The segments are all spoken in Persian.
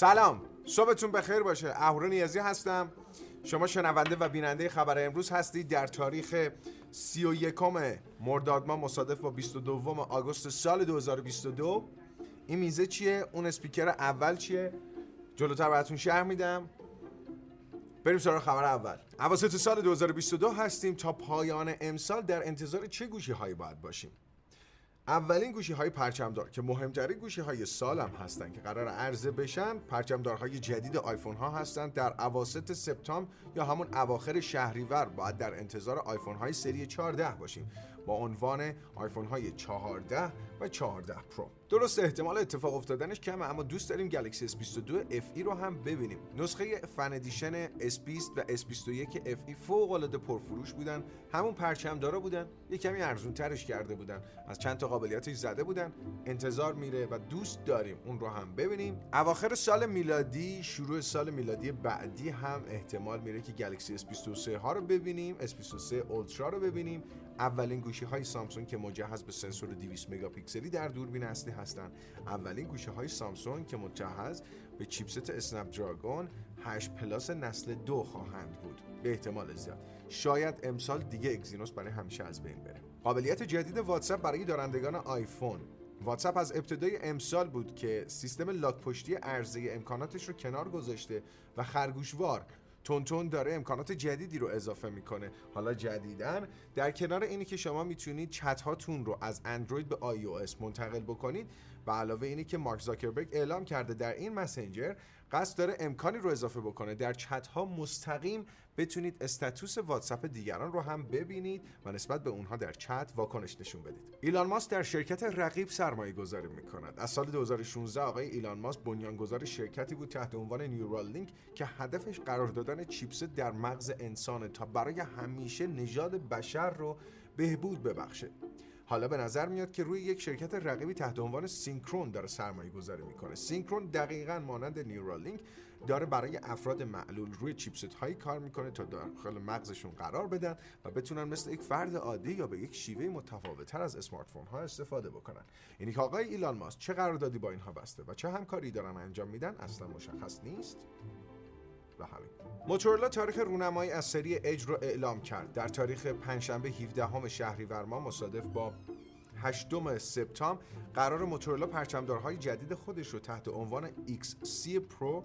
سلام. صبحتون بخیر باشه. اهورا نیازی هستم. شما شنونده و بیننده خبر امروز هستید. در تاریخ 31 مرداد ماه مصادف با 22 آگوست سال 2022 این میزه چیه؟ اون اسپیکر اول چیه؟ جلوتر براتون شهر میدم. بریم سراغ خبر اول. اواسط سال 2022 هستیم. تا پایان امسال در انتظار چه گوشی هایی باید باشیم؟ اولین گوشی های پرچمدار که مهمترین گوشی های سال هم هستند که قراره عرضه بشن پرچمدارهای جدید آیفون ها هستند در اواسط سپتامبر یا همون اواخر شهریور. باید در انتظار آیفون های سری 14 باشیم. با عنوان آیفون های 14 و 14 Pro. درست احتمال اتفاق افتادنش کمه اما دوست داریم گلکسی S22 FE رو هم ببینیم. نسخه Fan Edition S20 و S21 FE فوق العاده پرفروش بودن. همون پرچم دارا بودن. یه کمی ارزون ترش کرده بودن. از چند تا قابلیتش زده بودن. انتظار میره و دوست داریم اون رو هم ببینیم. اواخر سال میلادی شروع سال میلادی بعدی هم احتمال میره که گلکسی S23 ها رو ببینیم S23 اولترا رو ببینیم. اولین گوشی های سامسونگ که مجهز به سنسور 200 مگاپیکسلی در دوربین اصلی هستند. اولین گوشی های سامسونگ که مجهز به چیپست اسنپ دراگون 8 Plus نسل دو خواهند بود. به احتمال زیاد. شاید امسال دیگه اگزینوس برای همیشه از بین بره. قابلیت جدید واتساپ برای دارندگان آیفون. واتساپ از ابتدای امسال بود که سیستم لاک پشتی عرضه امکاناتش رو کنار گذاشته و خرگوشوار تند تند داره امکانات جدیدی رو اضافه می‌کنه. حالا جدیدا در کنار اینی که شما می‌تونید چت هاتون رو از اندروید به iOS منتقل بکنید و علاوه اینی که مارک زاکربرگ اعلام کرده در این مسنجر قصد داره امکانی رو اضافه بکنه. در چت ها مستقیم بتونید استاتوس واتساپ دیگران رو هم ببینید و نسبت به اونها در چت واکنش نشون بدید. ایلان ماسک در شرکت رقیب سرمایه گذاری می‌کند. از سال 2016 آقای ایلان ماسک بنیانگذار شرکتی بود تحت عنوان نیورال لینک که هدفش قرار دادن چیپس در مغز انسان تا برای همیشه نژاد بشر رو بهبود ببخشه. حالا به نظر میاد که روی یک شرکت رقیبی تحت عنوان سینکرون داره سرمایه گذاری می‌کنه. سینکرون دقیقا مانند نیورالینک داره برای افراد معلول روی chipset هایی کار می‌کنه تا داخل مغزشون قرار بدن و بتونن مثل یک فرد عادی یا به یک شیوه متفاوتتر از smartphone ها استفاده بکنن. اینی که آقای ایلان ماسک چه قراردادی با اینها بسته و چه همکاری دارن انجام میدن اصلا مشخص نیست. و همین. موتورولا تاریخ رونمایی از سری اج رو اعلام کرد. در تاریخ پنجشنبه 17 شهریور ماه مصادف با 8 سپتامبر قرار موتورولا پرچمدارهای جدید خودش رو تحت عنوان XC Pro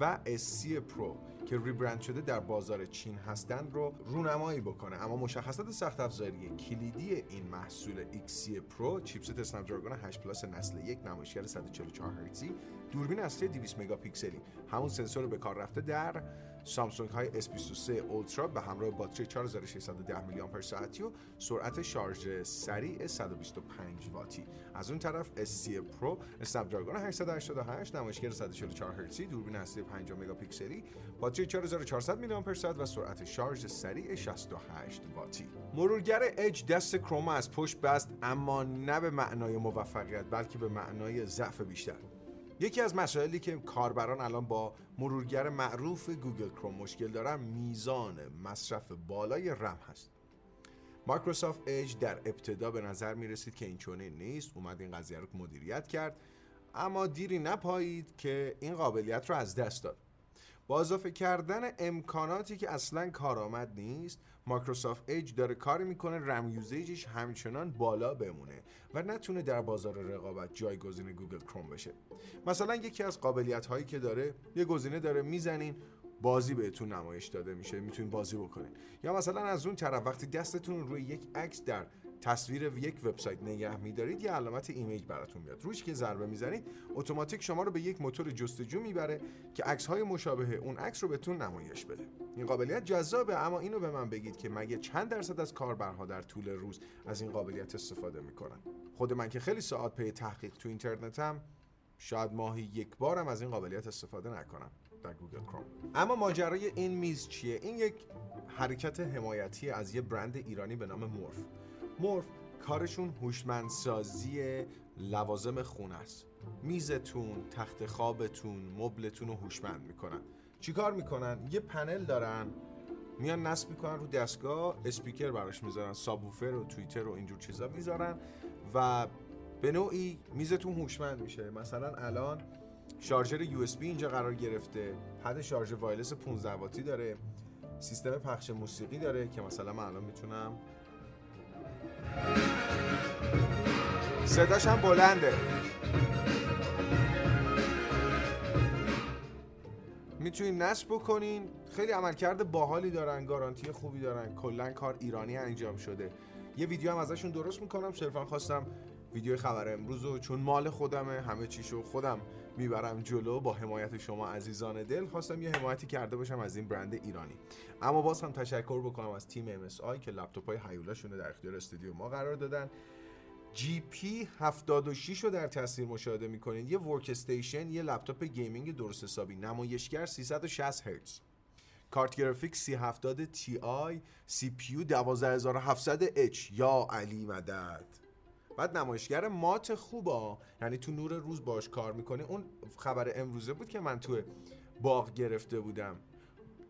و SC Pro که ریبرند شده در بازار چین هستند رو رونمایی بکنه. اما مشخصات سخت افزاری کلیدی این محصول XC Pro چیپست اسنپ دراگون 8 پلاس نسل یک نمایشگر 144 هرتزی دوربین اصلی 200 مگاپیکسلی. همون سنسور به کار رفته در سامسونگ های S23 Ultra به همراه باتری 4610 میلی آمپر ساعتی و سرعت شارژ سریع 125 واتی. از اون طرف S30 Pro اسنپ دراگون 888 نمایشگر 144 هرتزی دوربین اصلی 5 مگاپیکسلی باتری 4400 میلی آمپر ساعت و سرعت شارژ سریع 68 واتی. مرورگر اج دست کروم رو از پشت بست اما نه به معنای موفقیت بلکه به معنای ضعف بیشتر. یکی از مسائلی که کاربران الان با مرورگر معروف گوگل کروم مشکل دارن میزان مصرف بالای رم هست. مایکروسافت اج در ابتدا به نظر می رسید که اینچنین نیست. اومد این قضیه رو مدیریت کرد. اما دیری نپایید که این قابلیت رو از دست داد. با اضافه کردن امکاناتی که اصلا کارآمد نیست مایکروسافت ایج داره کاری می‌کنه RAM usage ش همچنان بالا بمونه و نتونه در بازار رقابت جایگزین Google Chrome بشه. مثلا یکی از قابلیت هایی که داره یه گزینه داره می‌زنین بازی بهتون نمایش داده میشه می‌تونین بازی بکنین. یا مثلا از اون طرف وقتی دستتون روی یک عکس در تصویر یک وبسایت نگه میدارید یه علامت image براتون میاد. روش که ضربه می‌زنید اتوماتیک شما رو به یک موتور جستجو می‌بره که عکس های مشابه اون عکس رو بهتون نمایش بده. این قابلیت جذابه اما اینو به من بگید که مگه چند درصد از کاربرها در طول روز از این قابلیت استفاده می‌کنن؟ خود من که خیلی ساعت پی تحقیق تو اینترنتم شاید ماهی یک بارم از این قابلیت استفاده نکنم در Google Chrome. اما ماجرای این میز چیه؟ این یک حرکت حمایتی از یه برند ایرانی به نام مورف. مورف کارشون هوشمندسازی لوازم خونه است. میزتون تخت خوابتون مبلتون رو هوشمند می‌کنن. چیکار می‌کنن؟ یه پنل دارن میان نصب می‌کنن رو دستگاه اسپیکر براش می‌ذارن subwoofer و tweeter و اینجور چیزا می‌ذارن و به نوعی میزتون هوشمند میشه. مثلا الان شارژر USB اینجا قرار گرفته. پد شارژ wireless 15 واتی داره. سیستم پخش موسیقی داره که مثلا من الان می‌تونم صداش هم بلنده. می‌تونین نصب بکنین. خیلی عملکرد باحالی دارن گارانتی خوبی دارن. کلا کار ایرانی انجام شده. یه ویدیو هم ازشون درست می‌کنم. صرفا خواستم ویدیو خبر امروز رو چون مال خودمه همه چیشو خودم می‌برم جلو با حمایت شما عزیزان دل. خواستم یه حمایتی کرده باشم از این برند ایرانی. اما باز هم تشکر بکنم از تیم MSI که لپتاپ های هیولاشون در اختیار استودیو ما قرار دادن. GP 76 رو در تصویر مشاهده می‌کنید. یه workstation یه لپتاپ gaming درست حسابی. نمایشگر 360 هرتز. کارت گرافیک 3070 Ti CPU 12700H یا علی مدد. بعد نمایشگر مات خوبا یعنی تو نور روز باش کار می‌کنه اون خبر امروزه بود که من تو باغ گرفته بودم.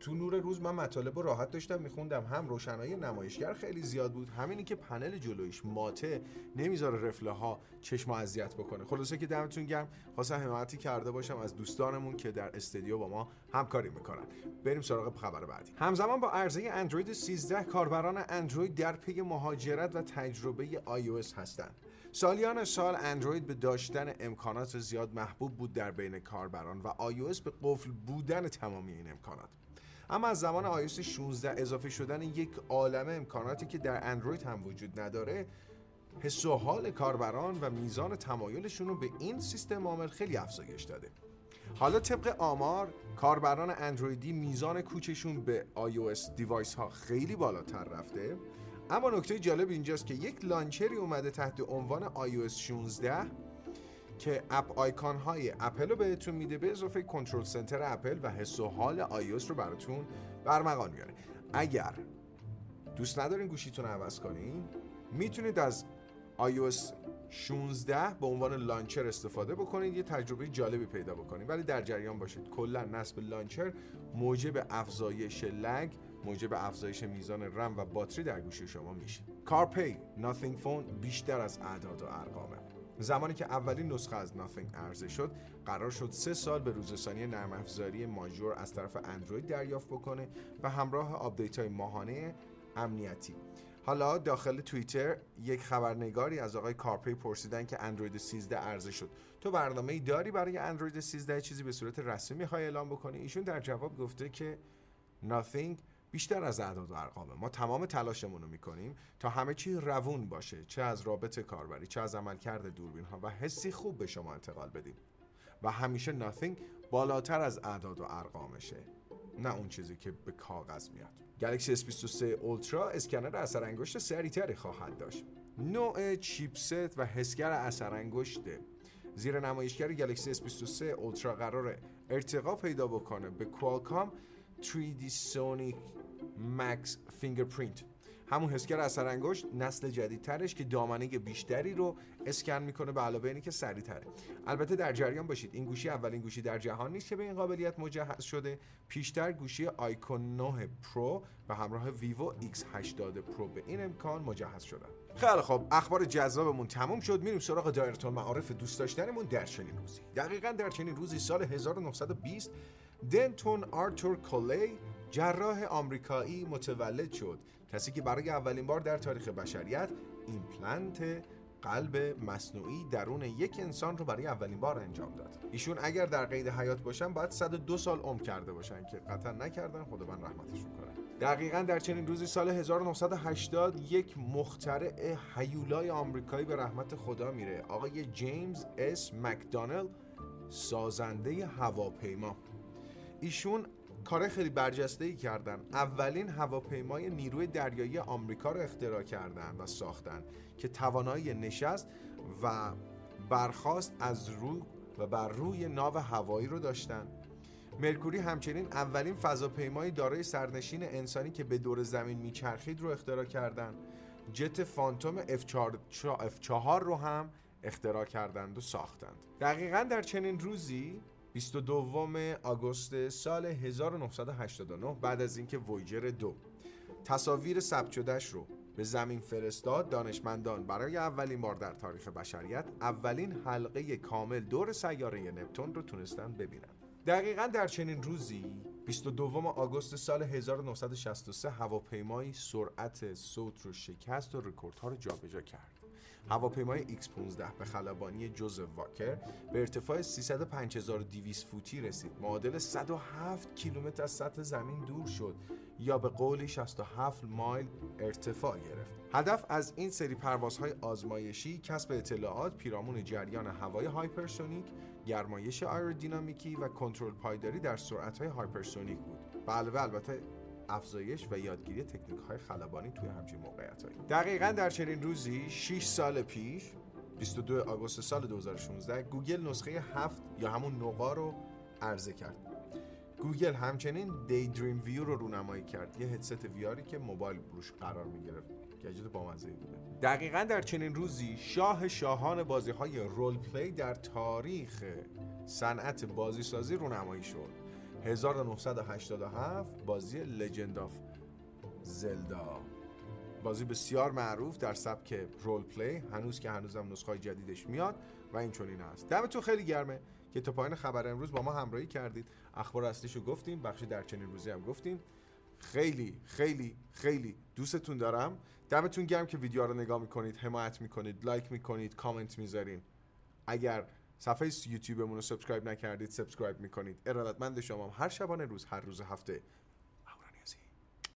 تو نور روز من مطالب رو راحت داشتم میخوندم. هم روشنایی نمایشگر خیلی زیاد بود همینی که پنل جلویش ماته نمی‌ذاره رفله ها چشم اذیت بکنه. خلاصه که دمتون گرم. خواستم حمایتی کرده باشم از دوستانمون که در استودیو با ما همکاری می‌کنن. بریم سراغ خبر بعدی. همزمان با عرضه اندروید 13 کاربران اندروید در پی مهاجرت و تجربه iOS هستند. سالیان سال اندروید به داشتن امکانات زیاد محبوب بود در بین کاربران و iOS به قفل بودن تمامی این امکانات. اما از زمان iOS 16 اضافه شدن یک عالم امکاناتی که در اندروید هم وجود نداره حس و حال کاربران و میزان تمایلشون رو به این سیستم عامل خیلی افزایش داده. حالا طبق آمار کاربران اندرویدی میزان کوچشون به iOS device ها خیلی بالاتر رفته. اما نکته جالب اینجاست که یک launcher ی اومده تحت عنوان iOS 16 که app icon های اپل رو بهتون میده به اضافه control center Apple و حس و حال iOS رو براتون به ارمغان میاره. اگر دوست ندارین گوشیتون عوض کنین می‌تونید از iOS 16 به عنوان launcher استفاده بکنید. یه تجربه جالبی پیدا بکنید. ولی در جریان باشید. کلا نصب launcher موجب افزایش lag موجب افزایش میزان رم و باتری در گوشی شما میشه. Carl Pei Nothing Phone بیشتر از اعداد و ارقامه. زمانی که اولین نسخه از Nothing عرضه شد قرار شد سه سال به روزرسانی نرم افزاری major از طرف اندروید دریافت بکنه و همراه update های ماهانه امنیتی. حالا داخل توییتر یک خبرنگاری از آقای کارپی پرسیدن که اندروید 13 عرضه شد. تو برنامه ای داری برای اندروید 13 چیزی به صورت رسمی می‌خوای اعلام بکنی؟ ایشون در جواب گفته که nothing بیشتر از اعداد و ارقامه. ما تمام تلاشمون رو می‌کنیم تا همه چی روون باشه چه از رابط کاربری چه از عملکرد دوربین ها و حسی خوب به شما انتقال بدیم. و همیشه nothing بالاتر از اعداد و ارقامشه نه اون چیزی که به کاغذ میاد. گلکسی S23 اولترا اسکنر اثر انگشت سریعتری خواهد داشت. نوع چیپست و حسگر اثر انگشته زیر نمایشگر گلکسی S23 اولترا قرار ارتقا پیدا بکنه به کوالکام 3D Sonic Max Fingerprint. همون حسگر اثر انگشت نسل جدیدترش که دامنه بیشتری رو اسکن می‌کنه به علاوه اینی که سریعتره. البته در جریان باشید. این گوشی اولین گوشی در جهان نیست که به این قابلیت مجهز شده. پیشتر گوشی iQOO 9 Pro و همراه vivo X80 Pro به این امکان مجهز شدن. خیلی خب اخبار جذابمون تموم شد. میریم سراغ دایره معارف دوست داشتنمون در چنین روزی. دقیقا در چنین روزی سال 1920 دنتون آرتور کولی جراح آمریکایی متولد شد. کسی که برای اولین بار در تاریخ بشریت ایمپلنت قلب مصنوعی درون یک انسان رو برای اولین بار انجام داد. ایشون اگر در قید حیات باشن باید 102 سال عمر کرده باشن که قطعا نکردن. خداوند رحمتشون کنه. دقیقا در چنین روزی سال 1980 یک مخترع هیولای آمریکایی به رحمت خدا میره. آقای جیمز اس مکدانل سازنده هواپیما. ایشون کار خیلی برجسته ای کردن. اولین هواپیمای نیروی دریایی آمریکا رو اختراع کردن و ساختن که توانایی نشست و برخواست از رو و بر روی ناو هوایی رو داشتن. مرکوری همچنین اولین فضاپیمای دارای سرنشین انسانی که به دور زمین میچرخید رو اختراع کردن. جت فانتوم F4 رو هم اختراع کردند و ساختند. دقیقا در چنین روزی 22 آگوست سال 1989 بعد از اینکه وویجر دو تصاویر ثبت شدهش رو به زمین فرستاد دانشمندان برای اولین بار در تاریخ بشریت اولین حلقه کامل دور سیاره نپتون رو تونستن ببینن. دقیقا در چنین روزی 22 آگوست سال 1963 هواپیمایی سرعت صوت رو شکست و رکوردها رو جابجا کرد. هواپیمای X-15 به خلبانی جوز واکر به ارتفاع 305200 فوتی رسید. معادل 107 کیلومتر از سطح زمین دور شد یا به قولی 67 مایل ارتفاع گرفت. هدف از این سری پروازهای آزمایشی کسب اطلاعات پیرامون جریان هوای hypersonic گرمایش آیرودینامیکی و کنترل پایداری در سرعت‌های hypersonic بود. به علاوه البته افزایش و یادگیری تکنیک های خلبانی توی همچین موقعیت هایی. دقیقا در چنین روزی 6 سال پیش 22 آگوست سال 2016 گوگل نسخه 7 یا همون Nougat رو عرضه کرد. گوگل همچنین Daydream View رو رونمایی کرد یه هدست VR ی که موبایل روش قرار می گرفت گجت بامزه بوده. دقیقا در چنین روزی شاه شاهان بازی های role play در تاریخ صنعت بازی سازی رونمایی شد. 1987 بازی Legend of Zelda بازی بسیار معروف در سبک role play هنوز که هنوزم نسخه جدیدش میاد و این چنین هست دمتون خیلی گرمه که تا پایین خبر امروز با ما همراهی کردید. اخبار اصلیشو گفتیم بخشی در چنین روزی هم گفتیم. خیلی خیلی خیلی دوستتون دارم. دمتون گرم که ویدیو رو نگاه می‌کنید حمایت می‌کنید لایک می‌کنید کامنت می‌ذارین. اگر صفحه یوتیوبمون رو subscribe نکردید subscribe می‌کنید. ارادتمند شما هر شبانه روز هر روز هفته